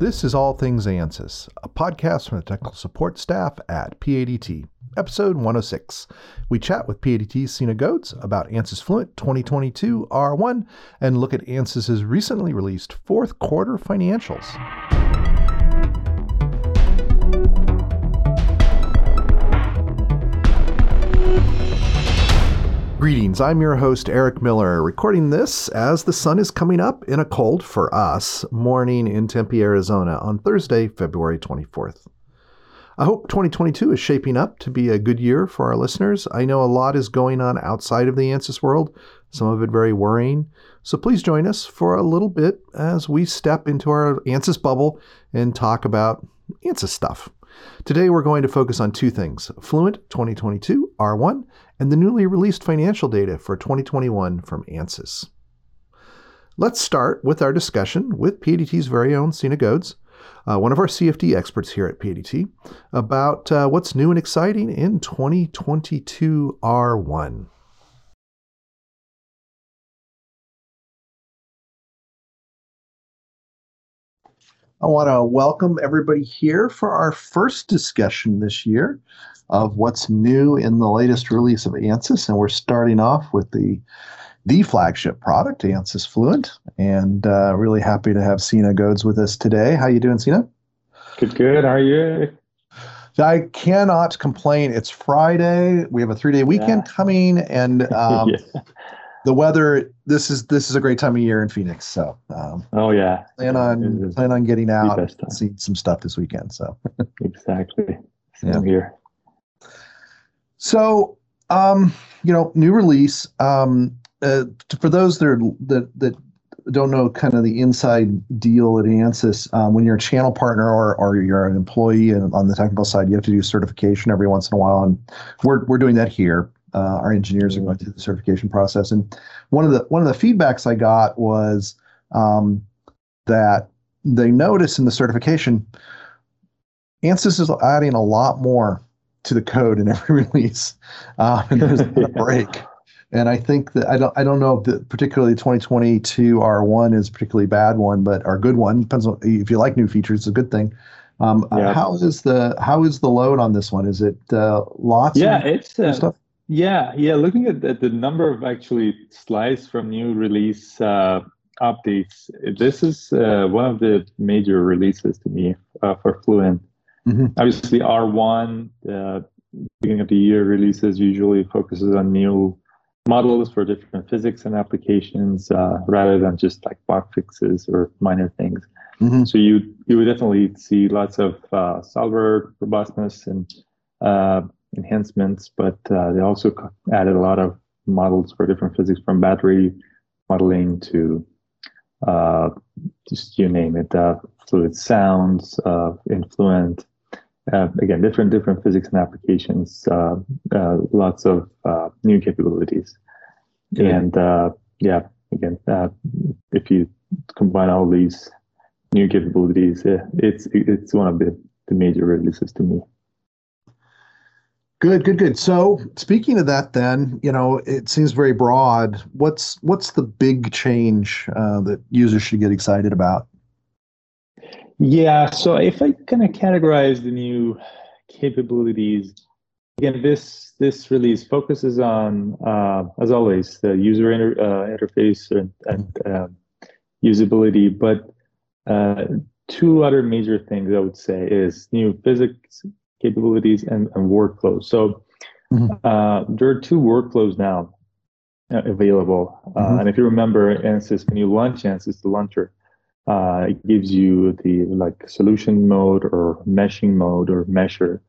This is All Things ANSYS, a podcast from the technical support staff at PADT, episode 106. We chat with PADT's Sina Ghods about ANSYS Fluent 2022 R1 and look at ANSYS's recently released fourth quarter financials. Greetings, I'm your host, Eric Miller, recording this as the sun is coming up in a cold, for us, morning in Tempe, Arizona on Thursday, February 24th. I hope 2022 is shaping up to be a good year for our listeners. I know a lot is going on outside of the ANSYS world, some of it very worrying. So please join us for a little bit as we step into our ANSYS bubble and talk about ANSYS stuff. Today we're going to focus on two things Fluent 2022 R1 and the newly released financial data for 2021 from ANSYS. Let's start with our discussion with PADT's very own Sina Ghods, uh, one of our CFD experts here at PADT, about uh, what's new and exciting in 2022 R1. I want to welcome everybody here for our first discussion this year of what's new in the latest release of ANSYS, and we're starting off with the the flagship product, ANSYS Fluent, and uh, really happy to have Sina Ghods with us today. How you doing, Sina? Good, good. How are you? I cannot complain. It's Friday. We have a three day weekend yeah. coming, and um, yeah. the weather. This is this is a great time of year in Phoenix. So, um, oh yeah, plan on plan on getting out and seeing some stuff this weekend. So, exactly. Same yeah. here. So, um, you know, new release. Um, uh, for those that, are, that that don't know kind of the inside deal at ANSYS, um, when you're a channel partner or, or you're an employee and on the technical side, you have to do certification every once in a while, and we're we're doing that here. Uh, our engineers are going through the certification process, and one of the one of the feedbacks I got was um, that they notice in the certification, ANSYS is adding a lot more to the code in every release, uh, and there's a break. And I think that I don't I don't know if the, particularly 2022 R1 is a particularly bad one, but our good one depends on if you like new features, it's a good thing. Um, yeah. How is the how is the load on this one? Is it uh, lots? Yeah, it's uh, stuff. Yeah, yeah. Looking at, at, the number of actually slides from new release uh, updates, this is uh, one of the major releases to me uh, for Fluent. Mm-hmm. Obviously, R1, uh, beginning of the year releases usually focuses on new models for different physics and applications uh, rather than just like bug fixes or minor things. Mm-hmm. So you you would definitely see lots of uh, solver robustness and uh, enhancements, but uh, they also added a lot of models for different physics from battery modeling to uh, just you name it, uh, fluid sounds, in Fluent, uh, again, different different physics and applications, uh, uh, lots of uh, new capabilities, and uh, yeah, again, uh, if you combine all these new capabilities, it's it's one of the, the major releases to me. Good, good, good. So speaking of that, then you know it seems very broad. What's what's the big change that users should get excited about? Yeah, so if I kind of categorize the new capabilities, again, this this release focuses on, uh, as always, the user inter, uh, interface and, and uh, usability. But uh, two other major things I would say is new physics capabilities and, and workflows. So mm-hmm. Uh, there are two workflows now uh, available. Mm-hmm. and if you remember ANSYS, when you launch ANSYS, the launcher, uh, it gives you the like solution mode or meshing mode or measure.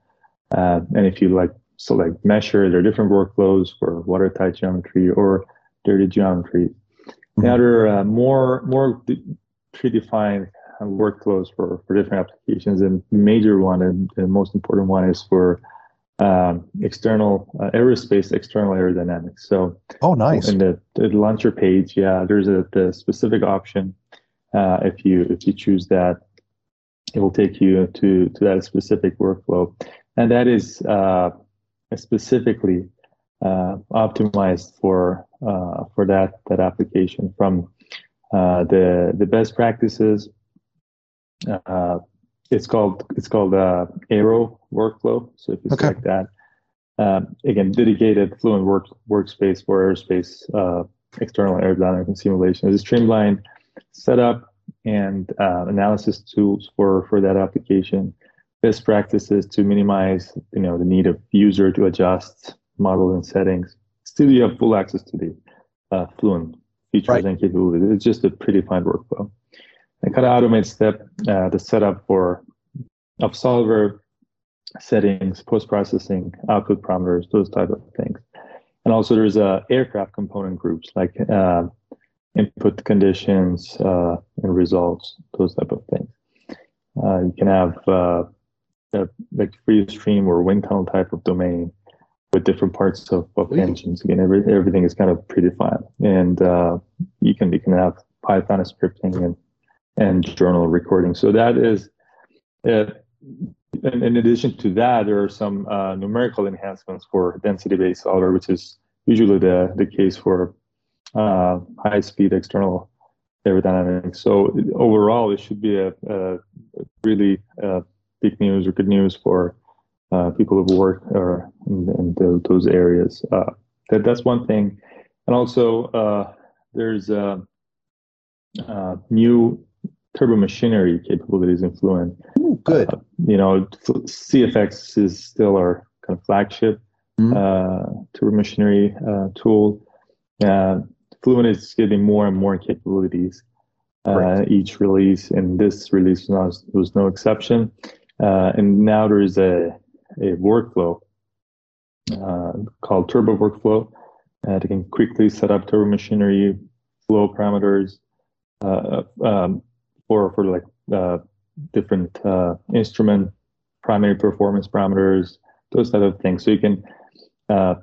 Uh, and if you like select measure, there are different workflows for watertight geometry or dirty geometry. Mm-hmm. Now there are uh, more more predefined workflows for, for different applications. And major one and the most important one is for um, external uh, aerospace external aerodynamics. So oh, nice. In the, the launcher page, yeah, there's a the specific option uh, if you if you choose that, it will take you to to that specific workflow, and that is uh, specifically uh, optimized for uh, for that that application from uh, the the best practices uh, it's called it's called uh, Aero workflow. So if you okay. select that, um, again, dedicated Fluent work workspace for aerospace uh, external aerodynamic and simulation. It's a streamlined setup and uh, analysis tools for for that application. Best practices to minimize you know the need of user to adjust model and settings. Still, you have full access to the uh, Fluent features right. and capabilities. It's just a predefined workflow. It kind of automates step uh, the setup for of solver settings, post processing, output parameters, those type of things. And also, there's uh, aircraft component groups like uh, input conditions uh, and results, those type of things. Uh, you can have uh, a, like free stream or wind tunnel type of domain with different parts of, of engines. Again, every, everything is kind of predefined, and uh, you can you can have Python scripting and and journal recording. So that is, uh, in, in, addition to that, there are some uh, numerical enhancements for density-based solver, which is usually the the case for uh, high-speed external aerodynamics. So overall, it should be a, a really uh, big news or good news for uh, people who work or in, in the, those areas. Uh, that that's one thing, and also uh, there's uh, uh, new turbo machinery capabilities in Fluent. Ooh, good. Uh, you know, CFX is still our kind of flagship mm-hmm. turbo machinery tool. Fluent is getting more and more capabilities right. each release, and this release was, was no exception. and now there is a a workflow uh, called Turbo Workflow that can quickly set up turbo machinery flow parameters uh, um, for for like uh, different uh, instrument primary performance parameters, those type of things. So you can uh,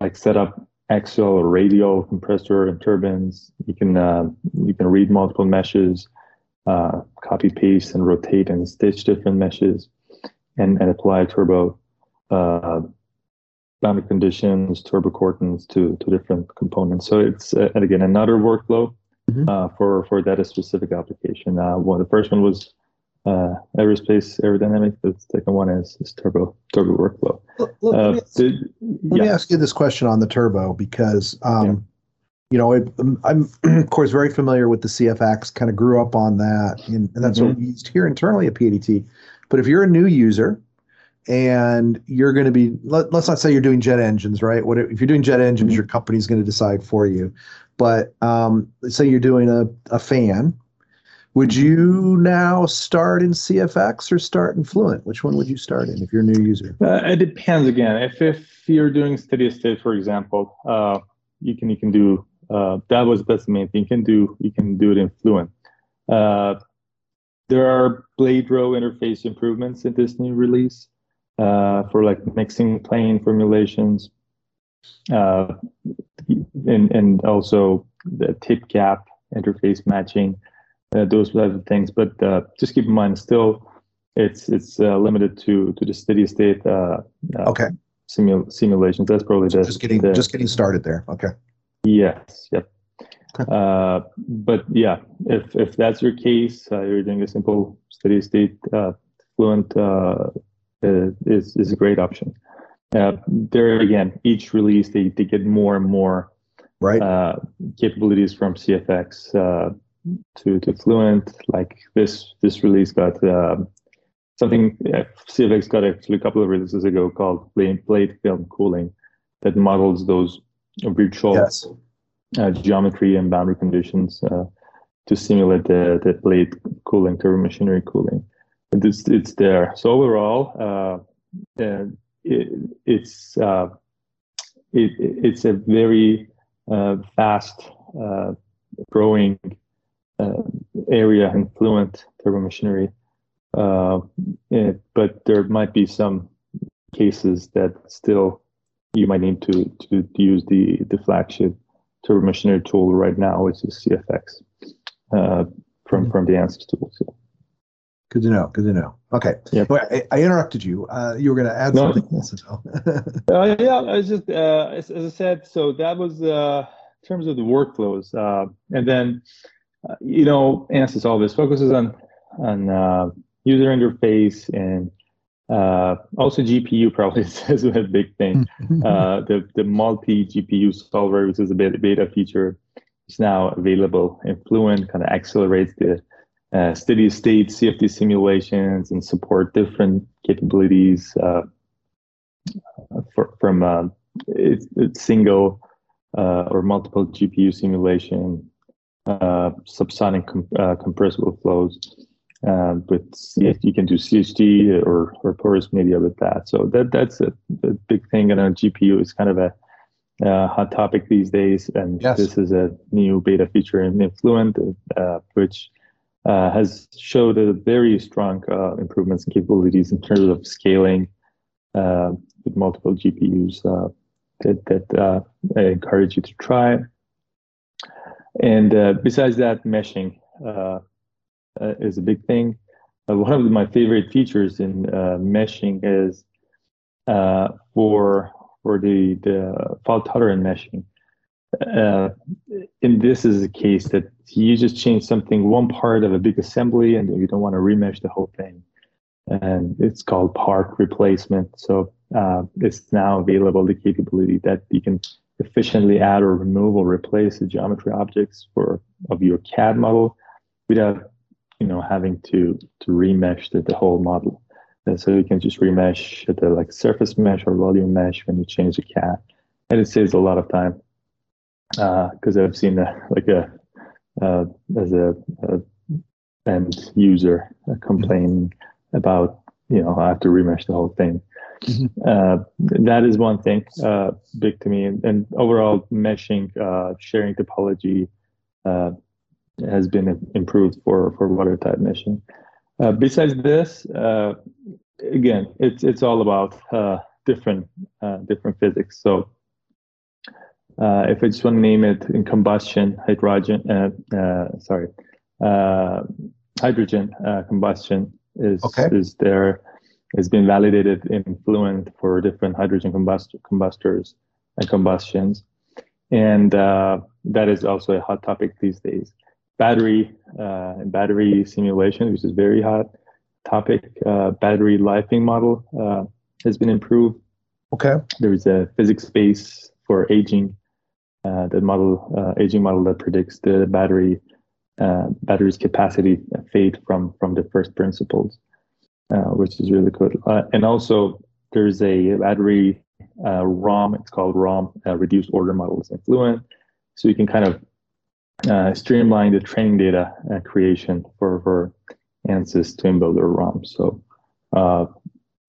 like set up axial or radial compressor and turbines. You can uh, you can read multiple meshes, copy paste and rotate and stitch different meshes and, and apply turbo uh, boundary conditions, turbo coordinates to, to different components. So it's, uh, and again, another workflow mm-hmm. uh, for, for that specific application. Uh, well, the first one was uh, aerospace aerodynamics. The second one is, is turbo turbo workflow. Look, look, let, me, uh, let yeah. me, ask you this question on the turbo because um, yeah. you know it, I'm of course very familiar with the CFX. Kind of grew up on that, and, and that's mm-hmm. what we used here internally at PADT. But if you're a new user and you're going to be, let, us not say you're doing jet engines, right? What if you're doing jet engines, mm-hmm. your company's going to decide for you. But um, let's say you're doing a, a fan. Would you now start in CFX or start in Fluent? Which one would you start in if you're a new user? Uh, it depends. Again, if if you're doing steady state, for example, uh, you can you can do uh, that was that's the main thing. You can do you can do it in Fluent. Uh, there are blade row interface improvements in this new release uh, for like mixing plane formulations uh, and, and also the tip gap interface matching, uh, those types of things. But uh, just keep in mind, still, it's it's uh, limited to to the steady state. Uh, okay. Simul- simulations. That's probably the, just getting the, just getting started there. Okay. Yes. Yep. Uh, but yeah, if if that's your case, uh, you're doing a simple steady state uh, fluent uh, is is a great option. Uh, there again, each release they, they get more and more right capabilities from CFX to to Fluent. Like this this release got something CFX got actually a couple of releases ago called blade film cooling that models those virtual yes uh, geometry and boundary conditions uh, to simulate the, the blade cooling, turbo machinery cooling. It's, it's there. So overall, uh, uh it, it's uh, it, it's a very uh, fast growing area in Fluent turbo machinery. It, but there might be some cases that still you might need to, to use the, the flagship turbo machinery tool right now, which is CFX uh, from mm-hmm. from the ANSYS tool. So. Good to know. Good to know. Okay. Yep. I, I interrupted you. Uh, you were going to add no. something else as well. uh, yeah, I was just uh, as, as, I said. So that was uh, in terms of the workflows, uh, and then uh, you know, ANSYS all this focuses on on uh, user interface and uh, also GPU probably is a big thing. uh, the the multi GPU solver, which is a beta, beta feature, is now available in Fluent. Kind of accelerates the uh, steady state CFD simulations and support different capabilities uh, for, from uh, it's, it's single uh, or multiple GPU simulation, subsonic com- compressible flows uh, with CFD, you can do CHT or or porous media with that. So that that's a, a big thing. And a GPU is kind of a uh, hot topic these days, and yes. this is a new beta feature in Fluent, uh, which uh, has showed a very strong uh, improvements and capabilities in terms of scaling uh, with multiple GPUs. that that I encourage you to try. And besides that, meshing uh, is a big thing. Uh, one of my favorite features in uh, meshing is uh, for for the the fault tolerant meshing. Uh, and this is a case that you just change something one part of a big assembly and you don't want to remesh the whole thing and it's called part replacement so uh, it's now available the capability that you can efficiently add or remove or replace the geometry objects for of your cad model without you know having to to remesh the, the whole model. And so you can just remesh the like surface mesh or volume mesh when you change the CAD, and it saves a lot of time. Because uh, I've seen a, like a uh, as a, a, end user complain about you know I have to remesh the whole thing. Uh, that is one thing uh, big to me, and, and overall meshing, uh, sharing topology, uh, has been improved for for watertight meshing. Uh, besides this, uh, again, it's it's all about uh, different uh, different physics. So uh, if I just want to name it in combustion, hydrogen, uh, sorry, hydrogen combustion is okay. is there has been validated in Fluent for different hydrogen combust- combustors and combustions, and that is also a hot topic these days battery uh, battery simulation, which is very hot topic. Uh, battery lifing model uh, has been improved. Okay. There's a physics space for aging. Uh, the model uh, aging model that predicts the battery uh, battery's capacity fade from from the first principles, which is really good. and also there's a battery ROM. It's called ROM reduced order models in Fluent. So you can kind of uh, streamline the training data uh, creation for, for ANSYS twin builder ROM. So uh,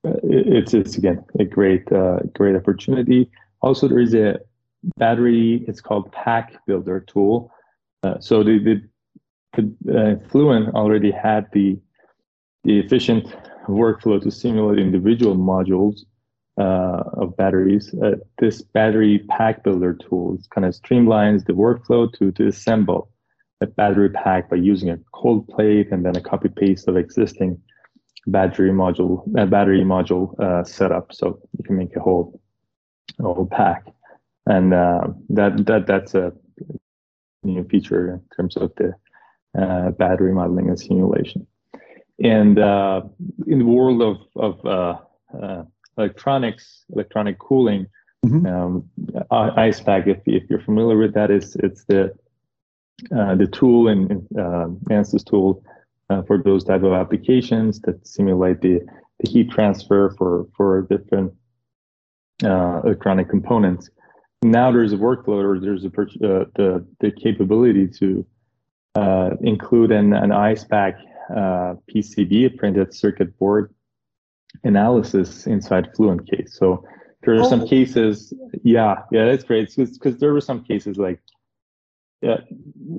it's, it's again a great uh, great opportunity. Also, there is a battery. It's called Pack Builder tool. Uh, so the, the, the uh, Fluent already had the the efficient workflow to simulate individual modules uh, of batteries. Uh, this battery pack builder tool kind of streamlines the workflow to, to assemble a battery pack by using a cold plate and then a copy paste of existing battery module uh, battery module uh, setup. So you can make a whole whole pack, and uh, that that that's a new feature in terms of the uh, battery modeling and simulation. And uh, in the world of of uh, electronics, electronic cooling. Mm-hmm. Um, Icepak, if, if you're familiar with that, is it's the uh, the tool and uh, ANSYS tool uh, for those type of applications that simulate the, the heat transfer for for different uh, electronic components. Now there's a workload or there's a uh, the the capability to uh, include an, an ice Icepak uh, PCB, a printed circuit board analysis inside Fluent case. So there are oh. some cases, yeah, yeah, that's great. Because there were some cases like, yeah,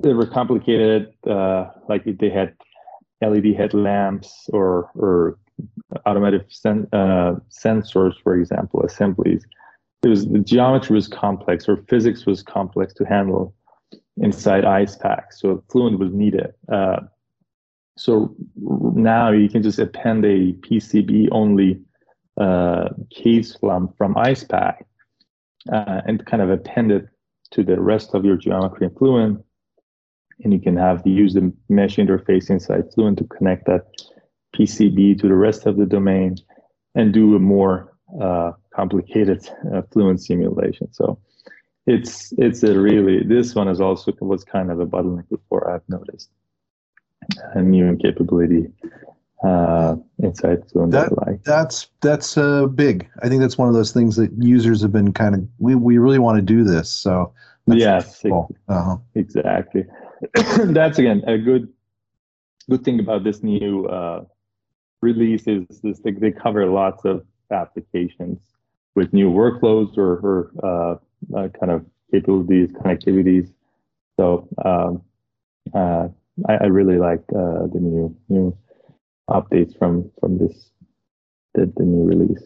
they were complicated, uh, like they had LED headlamps or or automotive sen- uh, sensors, for example, assemblies. It was the geometry was complex or physics was complex to handle inside Icepak, so Fluent was needed. Uh, so now you can just append a PCB only uh, case from, from Icepak uh, and kind of append it to the rest of your geometry and Fluent. and you can have the use the mesh interface inside Fluent to connect that PCB to the rest of the domain and do a more uh, complicated uh, Fluent simulation. So it's it's a really this one is also was kind of a bottleneck before I've noticed new capability uh, inside Fluent that, that like. That's that's uh, big. I think that's one of those things that users have been kind of we we really want to do this. So yes, cool. uh-huh. exactly. that's again a good good thing about this new uh, release is this they, they cover lots of applications with new workflows or, or uh, uh, kind of capabilities, connectivities. So um, uh, I, I, really like uh, the new new updates from from this the, the new release.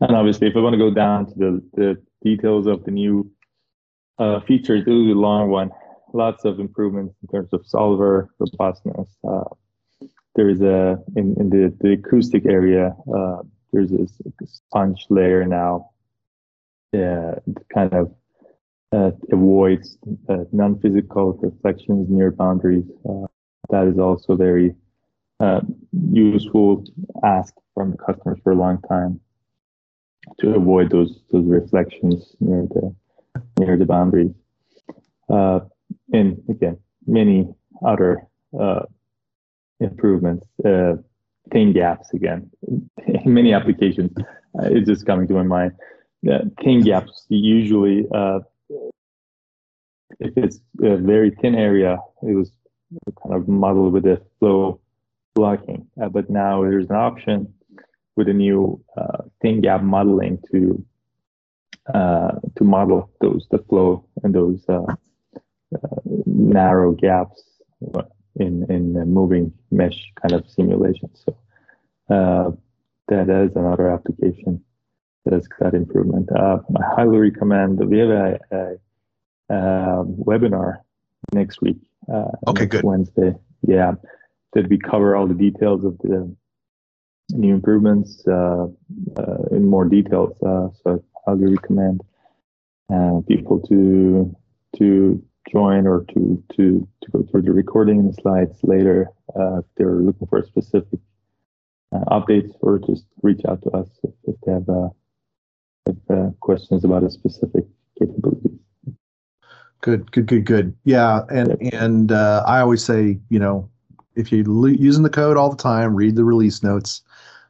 And obviously, if I want to go down to the, the details of the new uh, features, it was a long one. Lots of improvements in terms of solver robustness. Uh, there is a in, in the, the acoustic area. Uh, there's a sponge layer now. Yeah, kind of uh, avoids uh, non-physical reflections near boundaries. Uh, that is also very uh, useful ask from the customers for a long time to avoid those those reflections near the near the boundaries. Uh, and again, many other uh, improvements, uh, thin gaps again. In many applications, uh, it's just coming to my mind. Uh, thin gaps usually, uh, if it's a very thin area, it was kind of modeled with a flow blocking. Uh, but now there's an option with a new uh, thin gap modeling to uh, to model those the flow and those uh, uh, narrow gaps in in moving mesh kind of simulation. So uh, that is another application that got improvement. Uh, I highly recommend. We have a, a, a webinar next week. Uh, okay, next good. Wednesday. Yeah, that we cover all the details of the new improvements uh, uh, in more details. Uh, so I highly recommend uh, people to to join or to to to go through the recording and the slides later if they're looking for specific updates or just reach out to us if, if they have if, questions about a specific capability. Good, good, good, good. Yeah, and yep. and uh, I always say, you know, if you're using the code all the time, read the release notes.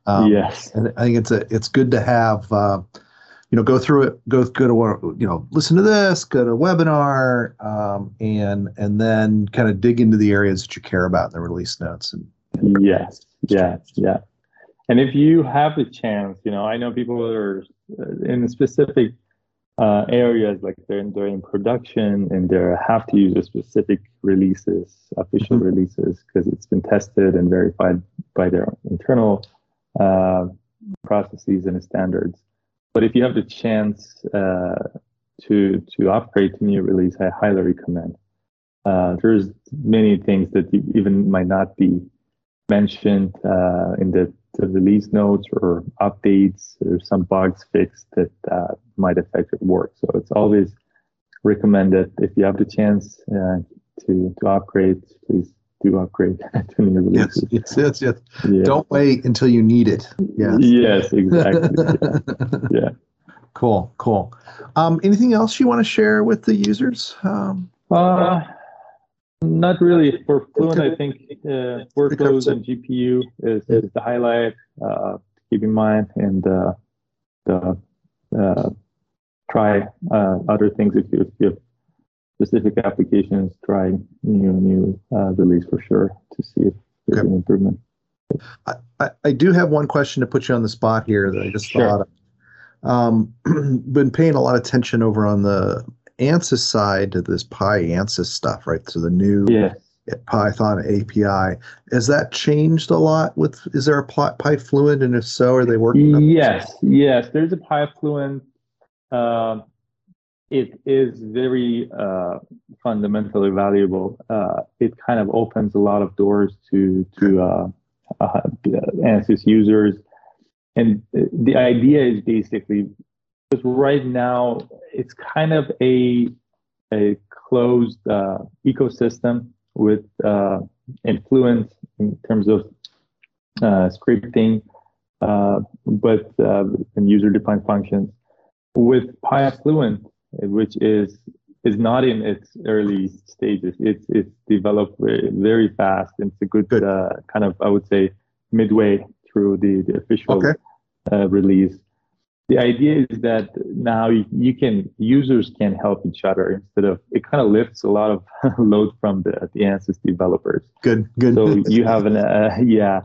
Um, yes, and I think it's a it's good to have uh, you know go through it, go go to you know listen to this, go to a webinar, um, and and then kind of dig into the areas that you care about in the release notes. And, and yes, yes, yeah. And if you have the chance, you know, I know people are uh, in specific uh, areas like they're in, they're in production and they have to use a specific releases, official mm-hmm. releases, because it's been tested and verified by their internal uh, processes and standards. But if you have the chance uh, to to upgrade to new release, I highly recommend. Uh, there's many things that you even might not be mentioned uh, in the, the, release notes or updates or some bugs fixed that uh, might affect your work. So it's always recommended if you have the chance uh, to to upgrade, please do upgrade to new releases. Yes, yes, yes. Yeah. Don't wait until you need it. Yes. Yes, exactly. yeah. yeah. Cool, cool. Um, anything else you want to share with the users? Um, uh, not really. For Fluent, I think uh, workloads and GPU is, is the highlight uh, to keep in mind, and uh, the uh, try uh, other things if you, if you have specific applications, try new new uh, release for sure to see if there's okay. an improvement. I, I do have one question to put you on the spot here that I just sure. thought of. Um, been paying a lot of attention over on the ANSYS side to this PyAnsys stuff, right? So the new yes. Python API. Has that changed a lot? With is there a PyFluent, and if so, are they working? Yes, yes. There's a PyFluent. Uh, it is very uh, fundamentally valuable. Uh, it kind of opens a lot of doors to to uh, uh ANSYS users, and the idea is basically because right now it's kind of a a closed uh, ecosystem with uh, influence in terms of uh, scripting, uh, but uh, and user-defined functions. With PyFluent, which is is not in its early stages. It's it's developed very, fast. It's a good, good. Uh, kind of I would say midway through the, the official okay. uh, release. The idea is that now you, can users can help each other instead of it kind of lifts a lot of load from the the ANSYS developers. Good, good. So you have an uh, yeah,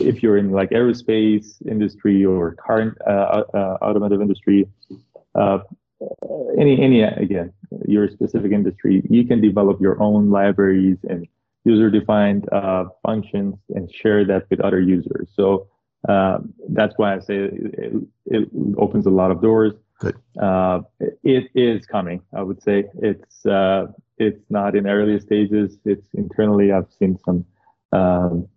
if you're in like aerospace industry or car uh, uh, automotive industry, uh, any any again your specific industry, you can develop your own libraries and user-defined uh, functions and share that with other users. So uh, that's why I say it, it, opens a lot of doors. Good. Uh, it is coming. I would say it's uh, it's not in early stages. It's internally. I've seen some um,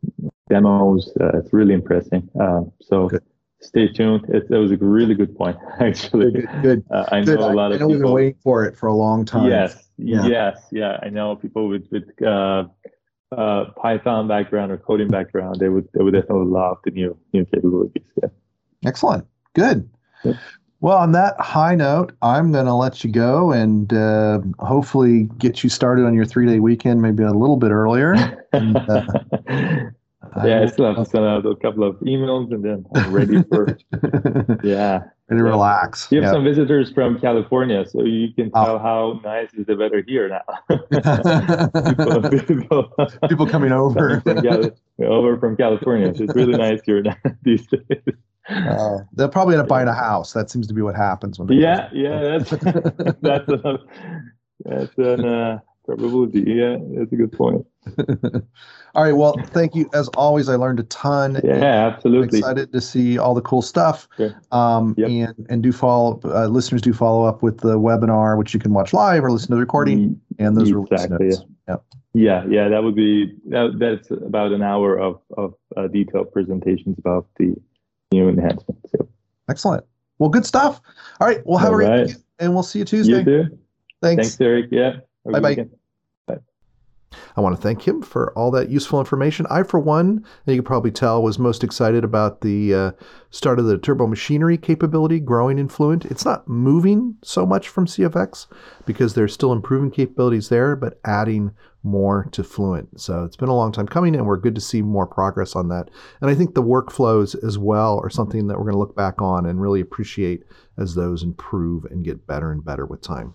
demos. Uh, it's really impressive. Uh, so. Good stay tuned. It, it, was a really good point, actually. Good. good. Uh, I know a lot I, of I know people. we've been waiting for it for a long time. Yes. Yeah. Yes. Yeah. I know people with with uh, uh, Python background or coding background. They would they would definitely love the new new capabilities. Yeah. Excellent. Good. Yeah. Well, on that high note, I'm going to let you go and uh, hopefully get you started on your three day weekend maybe a little bit earlier. and, uh, yeah, I still have to send out a couple of emails and then I'm ready for yeah. And yeah. relax. You have yeah. some visitors from California, so you can tell oh. how nice is the weather here now. people, people, people, coming over. from Cali- over from California. So it's really nice here now these days. Uh, they'll probably end up buying a house. That seems to be what happens when. yeah, yeah, that's that's a, that's an uh, probability. Yeah, that's a good point. all right. Well, thank you. As always, I learned a ton. Yeah, absolutely. I'm excited to see all the cool stuff. Um, yep. and and do follow uh, listeners do follow up with the webinar, which you can watch live or listen to the recording, mm, and those exactly, release notes. Yeah. Yep. Yeah, yeah, that would be that, that's about an hour of of uh, detailed presentations about the new enhancements. Yep. Excellent. Well, good stuff. All right, we'll have all a great right. and we'll see you Tuesday. You too. Thanks. Thanks, Eric. Yeah. Bye bye. I want to thank him for all that useful information. I, for one, and you can probably tell, was most excited about the uh, start of the turbo machinery capability growing in Fluent. It's not moving so much from CFX because there's still improving capabilities there, but adding more to Fluent. So it's been a long time coming, and we're good to see more progress on that. And I think the workflows as well are something that we're going to look back on and really appreciate as those improve and get better and better with time.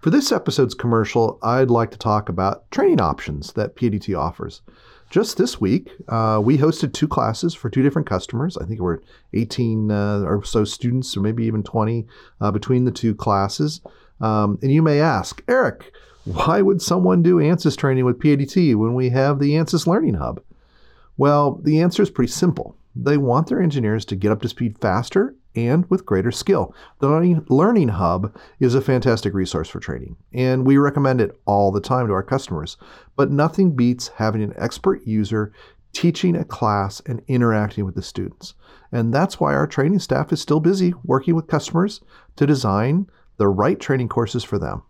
For this episode's commercial, I'd like to talk about training options that PADT offers. Just this week, uh, we hosted two classes for two different customers. I think we're 18 uh, or so students, or maybe even 20 uh, between the two classes. Um, and you may ask, Eric, why would someone do ANSYS training with PADT when we have the ANSYS Learning Hub? Well, the answer is pretty simple. They want their engineers to get up to speed faster and with greater skill. The Learning Hub is a fantastic resource for training, and we recommend it all the time to our customers. But nothing beats having an expert user teaching a class and interacting with the students. And that's why our training staff is still busy working with customers to design the right training courses for them.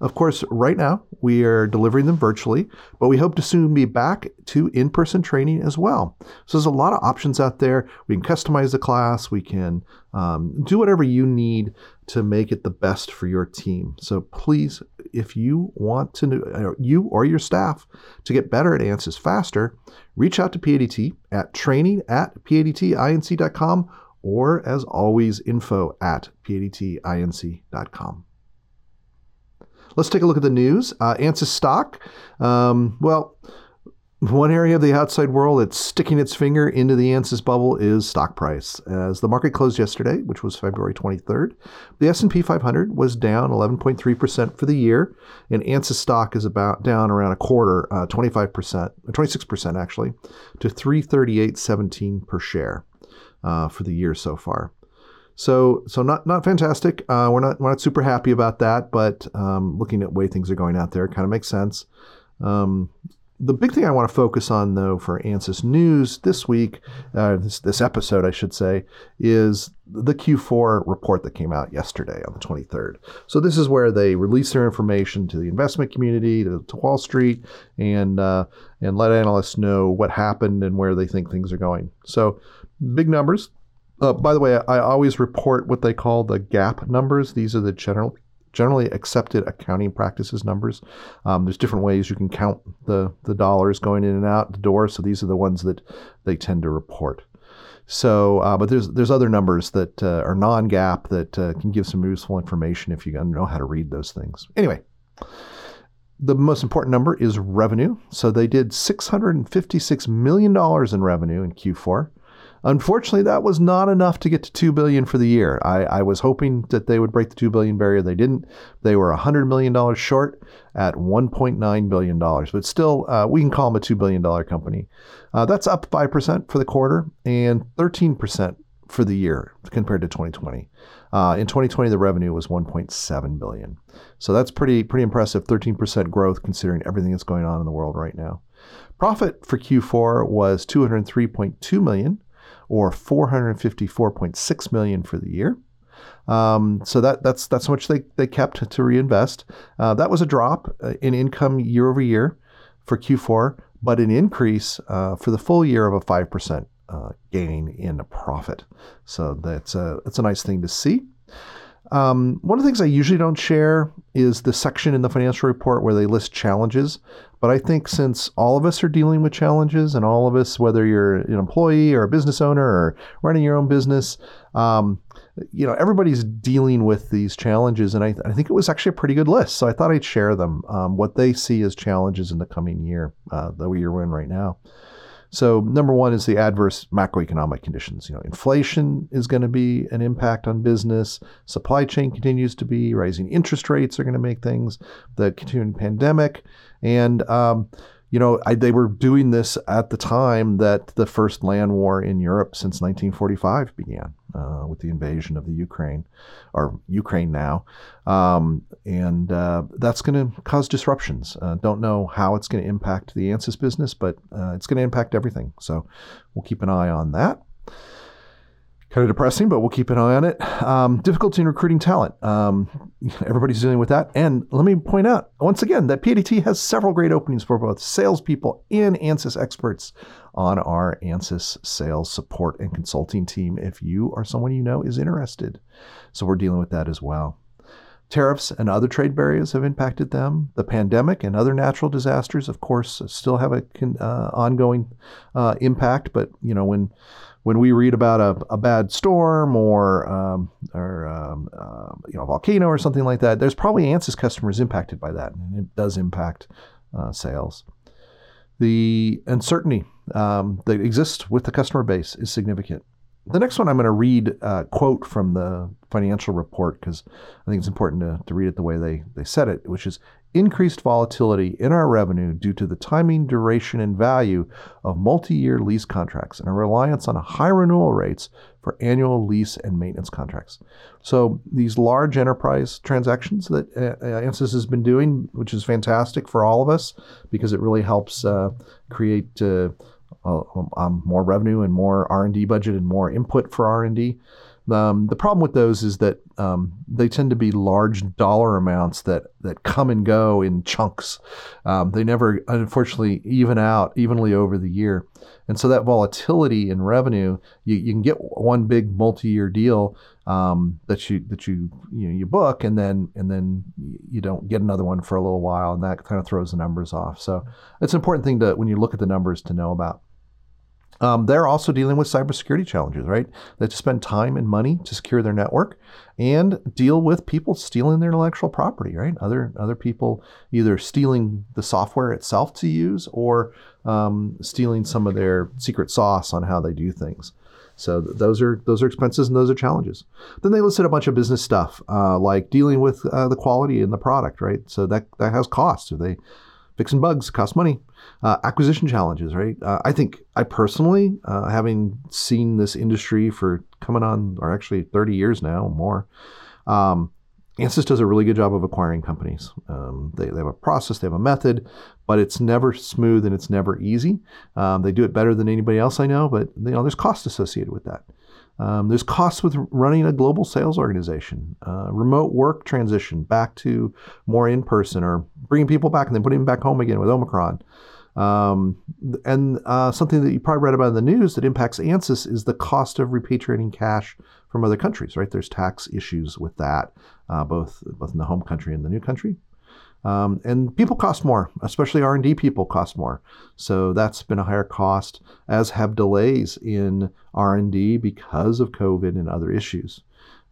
Of course, right now we are delivering them virtually, but we hope to soon be back to in person training as well. So there's a lot of options out there. We can customize the class, we can um, do whatever you need to make it the best for your team. So please, if you want to, uh, you or your staff to get better at ANSYS faster, reach out to PADT at training at padtinc.com or as always, info at padtinc.com. Let's take a look at the news. Uh, ANSYS stock. Um, well, one area of the outside world that's sticking its finger into the ANSYS bubble is stock price. As the market closed yesterday, which was February 23rd, the S&P 500 was down 11.3% for the year, and ANSYS stock is about down around a quarter, uh, 25%, 26% actually, to 338.17 per share uh, for the year so far. So so not not fantastic. Uh, we're not we're not super happy about that, but um, looking at way things are going out there, kind of makes sense. Um, the big thing I want to focus on, though, for ANSYS News this week, uh, this, this episode, I should say, is the Q4 report that came out yesterday on the 23rd. So, this is where they release their information to the investment community, to, to Wall Street, and, uh, and let analysts know what happened and where they think things are going. So, big numbers. Uh, by the way, I always report what they call the GAAP numbers. These are the general generally accepted accounting practices numbers. Um, there's different ways you can count the, the dollars going in and out the door. So these are the ones that they tend to report. So, uh, but there's there's other numbers that uh, are non-GAAP that uh, can give some useful information if you know how to read those things. Anyway, the most important number is revenue. So they did 656 million dollars in revenue in Q4. Unfortunately, that was not enough to get to two billion for the year. I, I was hoping that they would break the two billion barrier. They didn't. They were hundred million dollars short at 1.9 billion dollars. But still, uh, we can call them a two billion dollar company. Uh, that's up five percent for the quarter and 13 percent for the year compared to 2020. Uh, in 2020, the revenue was 1.7 billion. So that's pretty pretty impressive. 13% growth considering everything that's going on in the world right now. Profit for Q4 was 203.2 million or 454.6 million for the year. Um, so that that's that's how much they, they kept to reinvest. Uh, that was a drop uh, in income year over year for Q4, but an increase uh, for the full year of a five percent uh, gain in profit. So that's a that's a nice thing to see. Um, one of the things I usually don't share is the section in the financial report where they list challenges. But I think since all of us are dealing with challenges, and all of us, whether you're an employee or a business owner or running your own business, um, you know, everybody's dealing with these challenges. And I, I, think it was actually a pretty good list. So I thought I'd share them, um, what they see as challenges in the coming year, uh, the year we're in right now. So number one is the adverse macroeconomic conditions. You know, inflation is going to be an impact on business. Supply chain continues to be rising. Interest rates are going to make things. The continuing pandemic, and um, you know, I, they were doing this at the time that the first land war in Europe since 1945 began uh, with the invasion of the Ukraine, or Ukraine now. Um, and uh, that's going to cause disruptions. Uh, don't know how it's going to impact the ANSYS business, but uh, it's going to impact everything. So we'll keep an eye on that kind of depressing, but we'll keep an eye on it. Um, difficulty in recruiting talent. Um, everybody's dealing with that. And let me point out once again that PADT has several great openings for both salespeople and ANSYS experts on our ANSYS sales support and consulting team if you or someone you know is interested. So we're dealing with that as well. Tariffs and other trade barriers have impacted them. The pandemic and other natural disasters, of course, still have a uh, ongoing uh, impact. But you know when when we read about a, a bad storm or um, or um, uh, you know a volcano or something like that, there's probably ANSYS customers impacted by that, and it does impact uh, sales. The uncertainty um, that exists with the customer base is significant. The next one I'm going to read a quote from the financial report because I think it's important to, to read it the way they, they said it, which is increased volatility in our revenue due to the timing, duration, and value of multi year lease contracts and a reliance on high renewal rates for annual lease and maintenance contracts. So, these large enterprise transactions that uh, uh ANSYS has been doing, which is fantastic for all of us because it really helps uh, create. Uh, uh um, more revenue and more R&D budget and more input for R&D. Um, the problem with those is that um, they tend to be large dollar amounts that that come and go in chunks. Um, they never, unfortunately, even out evenly over the year, and so that volatility in revenue, you, you can get one big multi-year deal um, that you that you you, know, you book, and then and then you don't get another one for a little while, and that kind of throws the numbers off. So it's an important thing to when you look at the numbers to know about. Um, they're also dealing with cybersecurity challenges, right? They have to spend time and money to secure their network and deal with people stealing their intellectual property, right? Other other people either stealing the software itself to use or um, stealing some of their secret sauce on how they do things. So th- those are those are expenses and those are challenges. Then they listed a bunch of business stuff uh, like dealing with uh, the quality in the product, right? So that that has costs. If they fixing bugs costs money. Uh, acquisition challenges, right? Uh, I think I personally, uh, having seen this industry for coming on, or actually 30 years now, more, um, Ansys does a really good job of acquiring companies. Um, they, they, have a process, they have a method, but it's never smooth and it's never easy. Um, they do it better than anybody else I know, but you know there's cost associated with that. Um, there's costs with running a global sales organization, uh, remote work transition back to more in person, or bringing people back and then putting them back home again with Omicron. Um, and uh, something that you probably read about in the news that impacts ANSYS is the cost of repatriating cash from other countries. Right, there's tax issues with that, uh, both both in the home country and the new country. Um, and people cost more, especially R&D people cost more. So that's been a higher cost, as have delays in R&D because of COVID and other issues.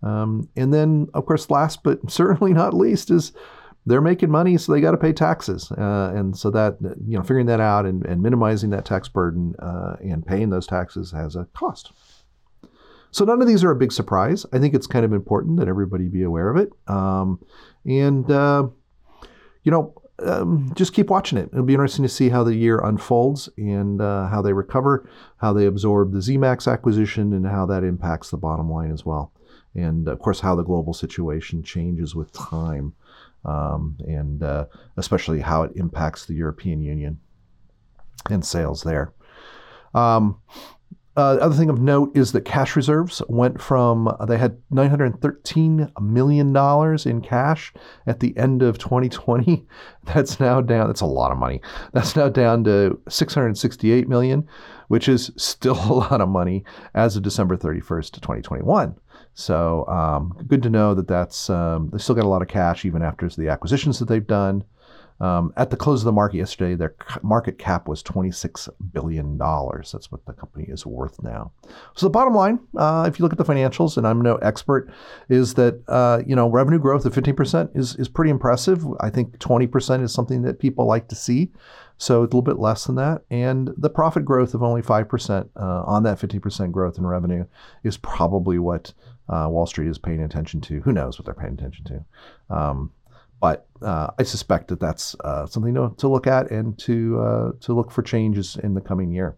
Um, and then, of course, last but certainly not least is they're making money, so they got to pay taxes. Uh, and so that, you know, figuring that out and, and minimizing that tax burden uh, and paying those taxes has a cost. So none of these are a big surprise. I think it's kind of important that everybody be aware of it. Um, and uh, you know, um, just keep watching it. It'll be interesting to see how the year unfolds and uh, how they recover, how they absorb the Zemax acquisition, and how that impacts the bottom line as well. And of course, how the global situation changes with time, um, and uh, especially how it impacts the European Union and sales there. Um, uh, other thing of note is that cash reserves went from they had 913 million dollars in cash at the end of 2020. That's now down. That's a lot of money. That's now down to 668 million, which is still a lot of money as of December 31st, 2021. So um, good to know that that's um, they still got a lot of cash even after the acquisitions that they've done. Um, at the close of the market yesterday, their market cap was $26 billion. That's what the company is worth now. So the bottom line, uh, if you look at the financials, and I'm no expert, is that uh, you know revenue growth of 15% is, is pretty impressive. I think 20% is something that people like to see. So it's a little bit less than that. And the profit growth of only 5% uh, on that 15% growth in revenue is probably what uh, Wall Street is paying attention to. Who knows what they're paying attention to? Um, but uh, I suspect that that's uh, something to, to look at and to uh, to look for changes in the coming year.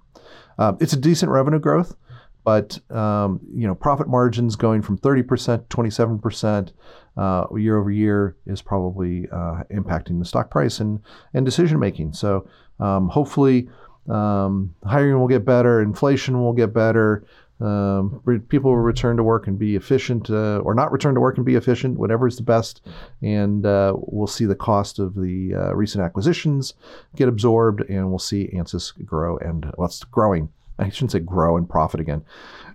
Uh, it's a decent revenue growth, but um, you know profit margins going from 30% to 27% uh, year over year is probably uh, impacting the stock price and and decision making. So um, hopefully. Um, hiring will get better, inflation will get better, um, people will return to work and be efficient, uh, or not return to work and be efficient, whatever is the best. And uh, we'll see the cost of the uh, recent acquisitions get absorbed, and we'll see ANSYS grow and well, growing. I shouldn't say grow and profit again.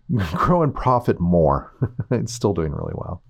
grow and profit more. it's still doing really well.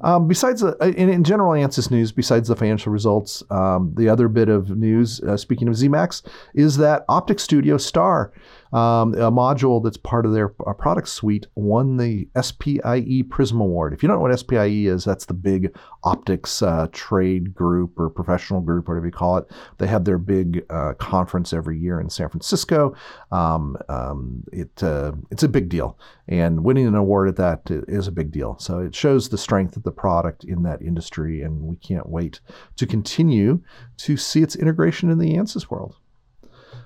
Um, besides, the, uh, in, in, general, ANSYS news, besides the financial results, um, the other bit of news, uh, speaking of Zemax, is that OpticStudio STAR um, a module that's part of their product suite won the SPIE Prism Award. If you don't know what SPIE is, that's the big optics uh, trade group or professional group, whatever you call it. They have their big uh, conference every year in San Francisco. Um, um, it uh, it's a big deal, and winning an award at that is a big deal. So it shows the strength of the product in that industry, and we can't wait to continue to see its integration in the ANSYS world.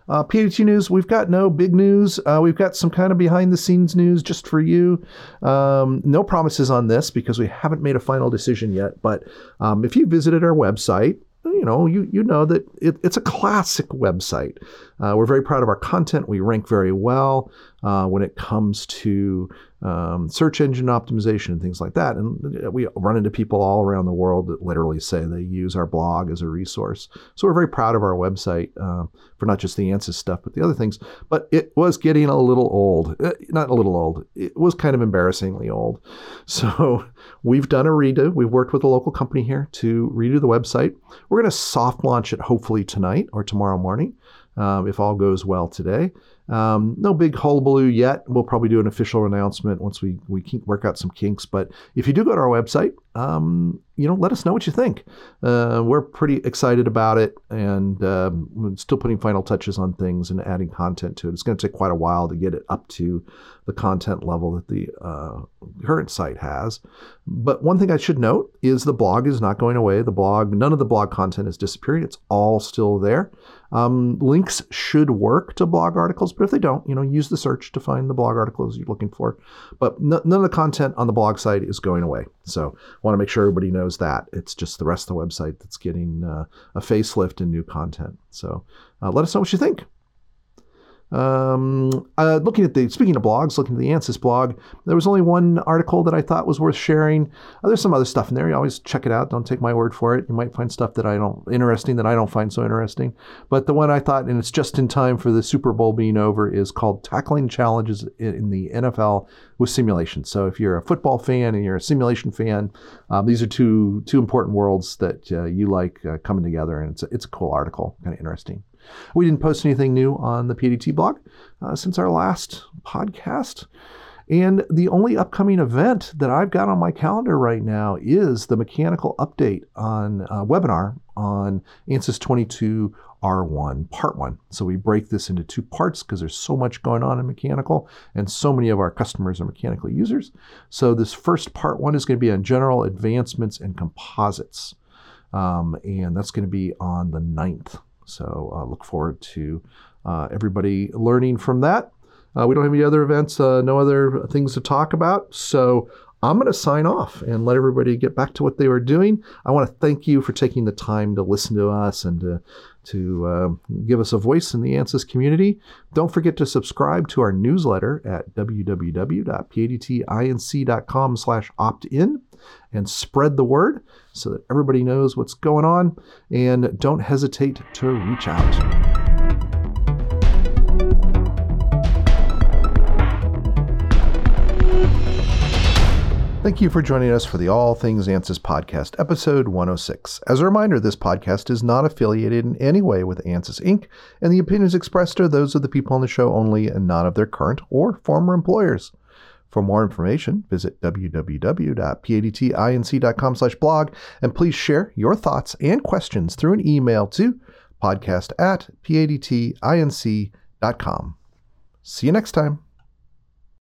Uh, PADT News, we've got no big news. Uh, we've got some kind of behind the scenes news just for you. Um, no promises on this because we haven't made a final decision yet. But um, if you visited our website, you know, you, you know that it, it's a classic website. Uh, we're very proud of our content. We rank very well uh, when it comes to um, search engine optimization and things like that. And we run into people all around the world that literally say they use our blog as a resource. So we're very proud of our website uh, for not just the ANSYS stuff, but the other things. But it was getting a little old. Uh, not a little old. It was kind of embarrassingly old. So we've done a redo. We've worked with a local company here to redo the website. We're going to soft launch it hopefully tonight or tomorrow morning. Um, if all goes well today. Um, no big hullabaloo yet. We'll probably do an official announcement once we we work out some kinks. But if you do go to our website, um, you know, let us know what you think. Uh, we're pretty excited about it, and um, still putting final touches on things and adding content to it. It's going to take quite a while to get it up to the content level that the uh, current site has. But one thing I should note is the blog is not going away. The blog, none of the blog content is disappearing. It's all still there. Um, links should work to blog articles but if they don't, you know, use the search to find the blog articles you're looking for. But n- none of the content on the blog site is going away. So I want to make sure everybody knows that. It's just the rest of the website that's getting uh, a facelift and new content. So uh, let us know what you think. Um, uh, looking at the speaking of blogs, looking at the ANSYS blog, there was only one article that I thought was worth sharing. Uh, there's some other stuff in there. You always check it out. Don't take my word for it. You might find stuff that I don't interesting that I don't find so interesting. But the one I thought, and it's just in time for the Super Bowl being over, is called "Tackling Challenges in the NFL with Simulation." So if you're a football fan and you're a simulation fan, um, these are two two important worlds that uh, you like uh, coming together, and it's a, it's a cool article, kind of interesting. We didn't post anything new on the PADT blog uh, since our last podcast. And the only upcoming event that I've got on my calendar right now is the mechanical update on uh, webinar on ANSYS 22 R1 part one. So we break this into two parts because there's so much going on in mechanical and so many of our customers are mechanical users. So this first part one is going to be on general advancements and composites. Um, and that's going to be on the 9th so uh, look forward to uh, everybody learning from that. Uh, we don't have any other events, uh, no other things to talk about. So I'm going to sign off and let everybody get back to what they were doing. I want to thank you for taking the time to listen to us and to, to uh, give us a voice in the ANSYS community. Don't forget to subscribe to our newsletter at www.padtinc.com slash opt-in and spread the word so that everybody knows what's going on. And don't hesitate to reach out. Thank you for joining us for the All Things ANSYS podcast, episode 106. As a reminder, this podcast is not affiliated in any way with ANSYS Inc., and the opinions expressed are those of the people on the show only and not of their current or former employers. For more information, visit www.padtinc.com slash blog, and please share your thoughts and questions through an email to podcast at padtinc.com. See you next time.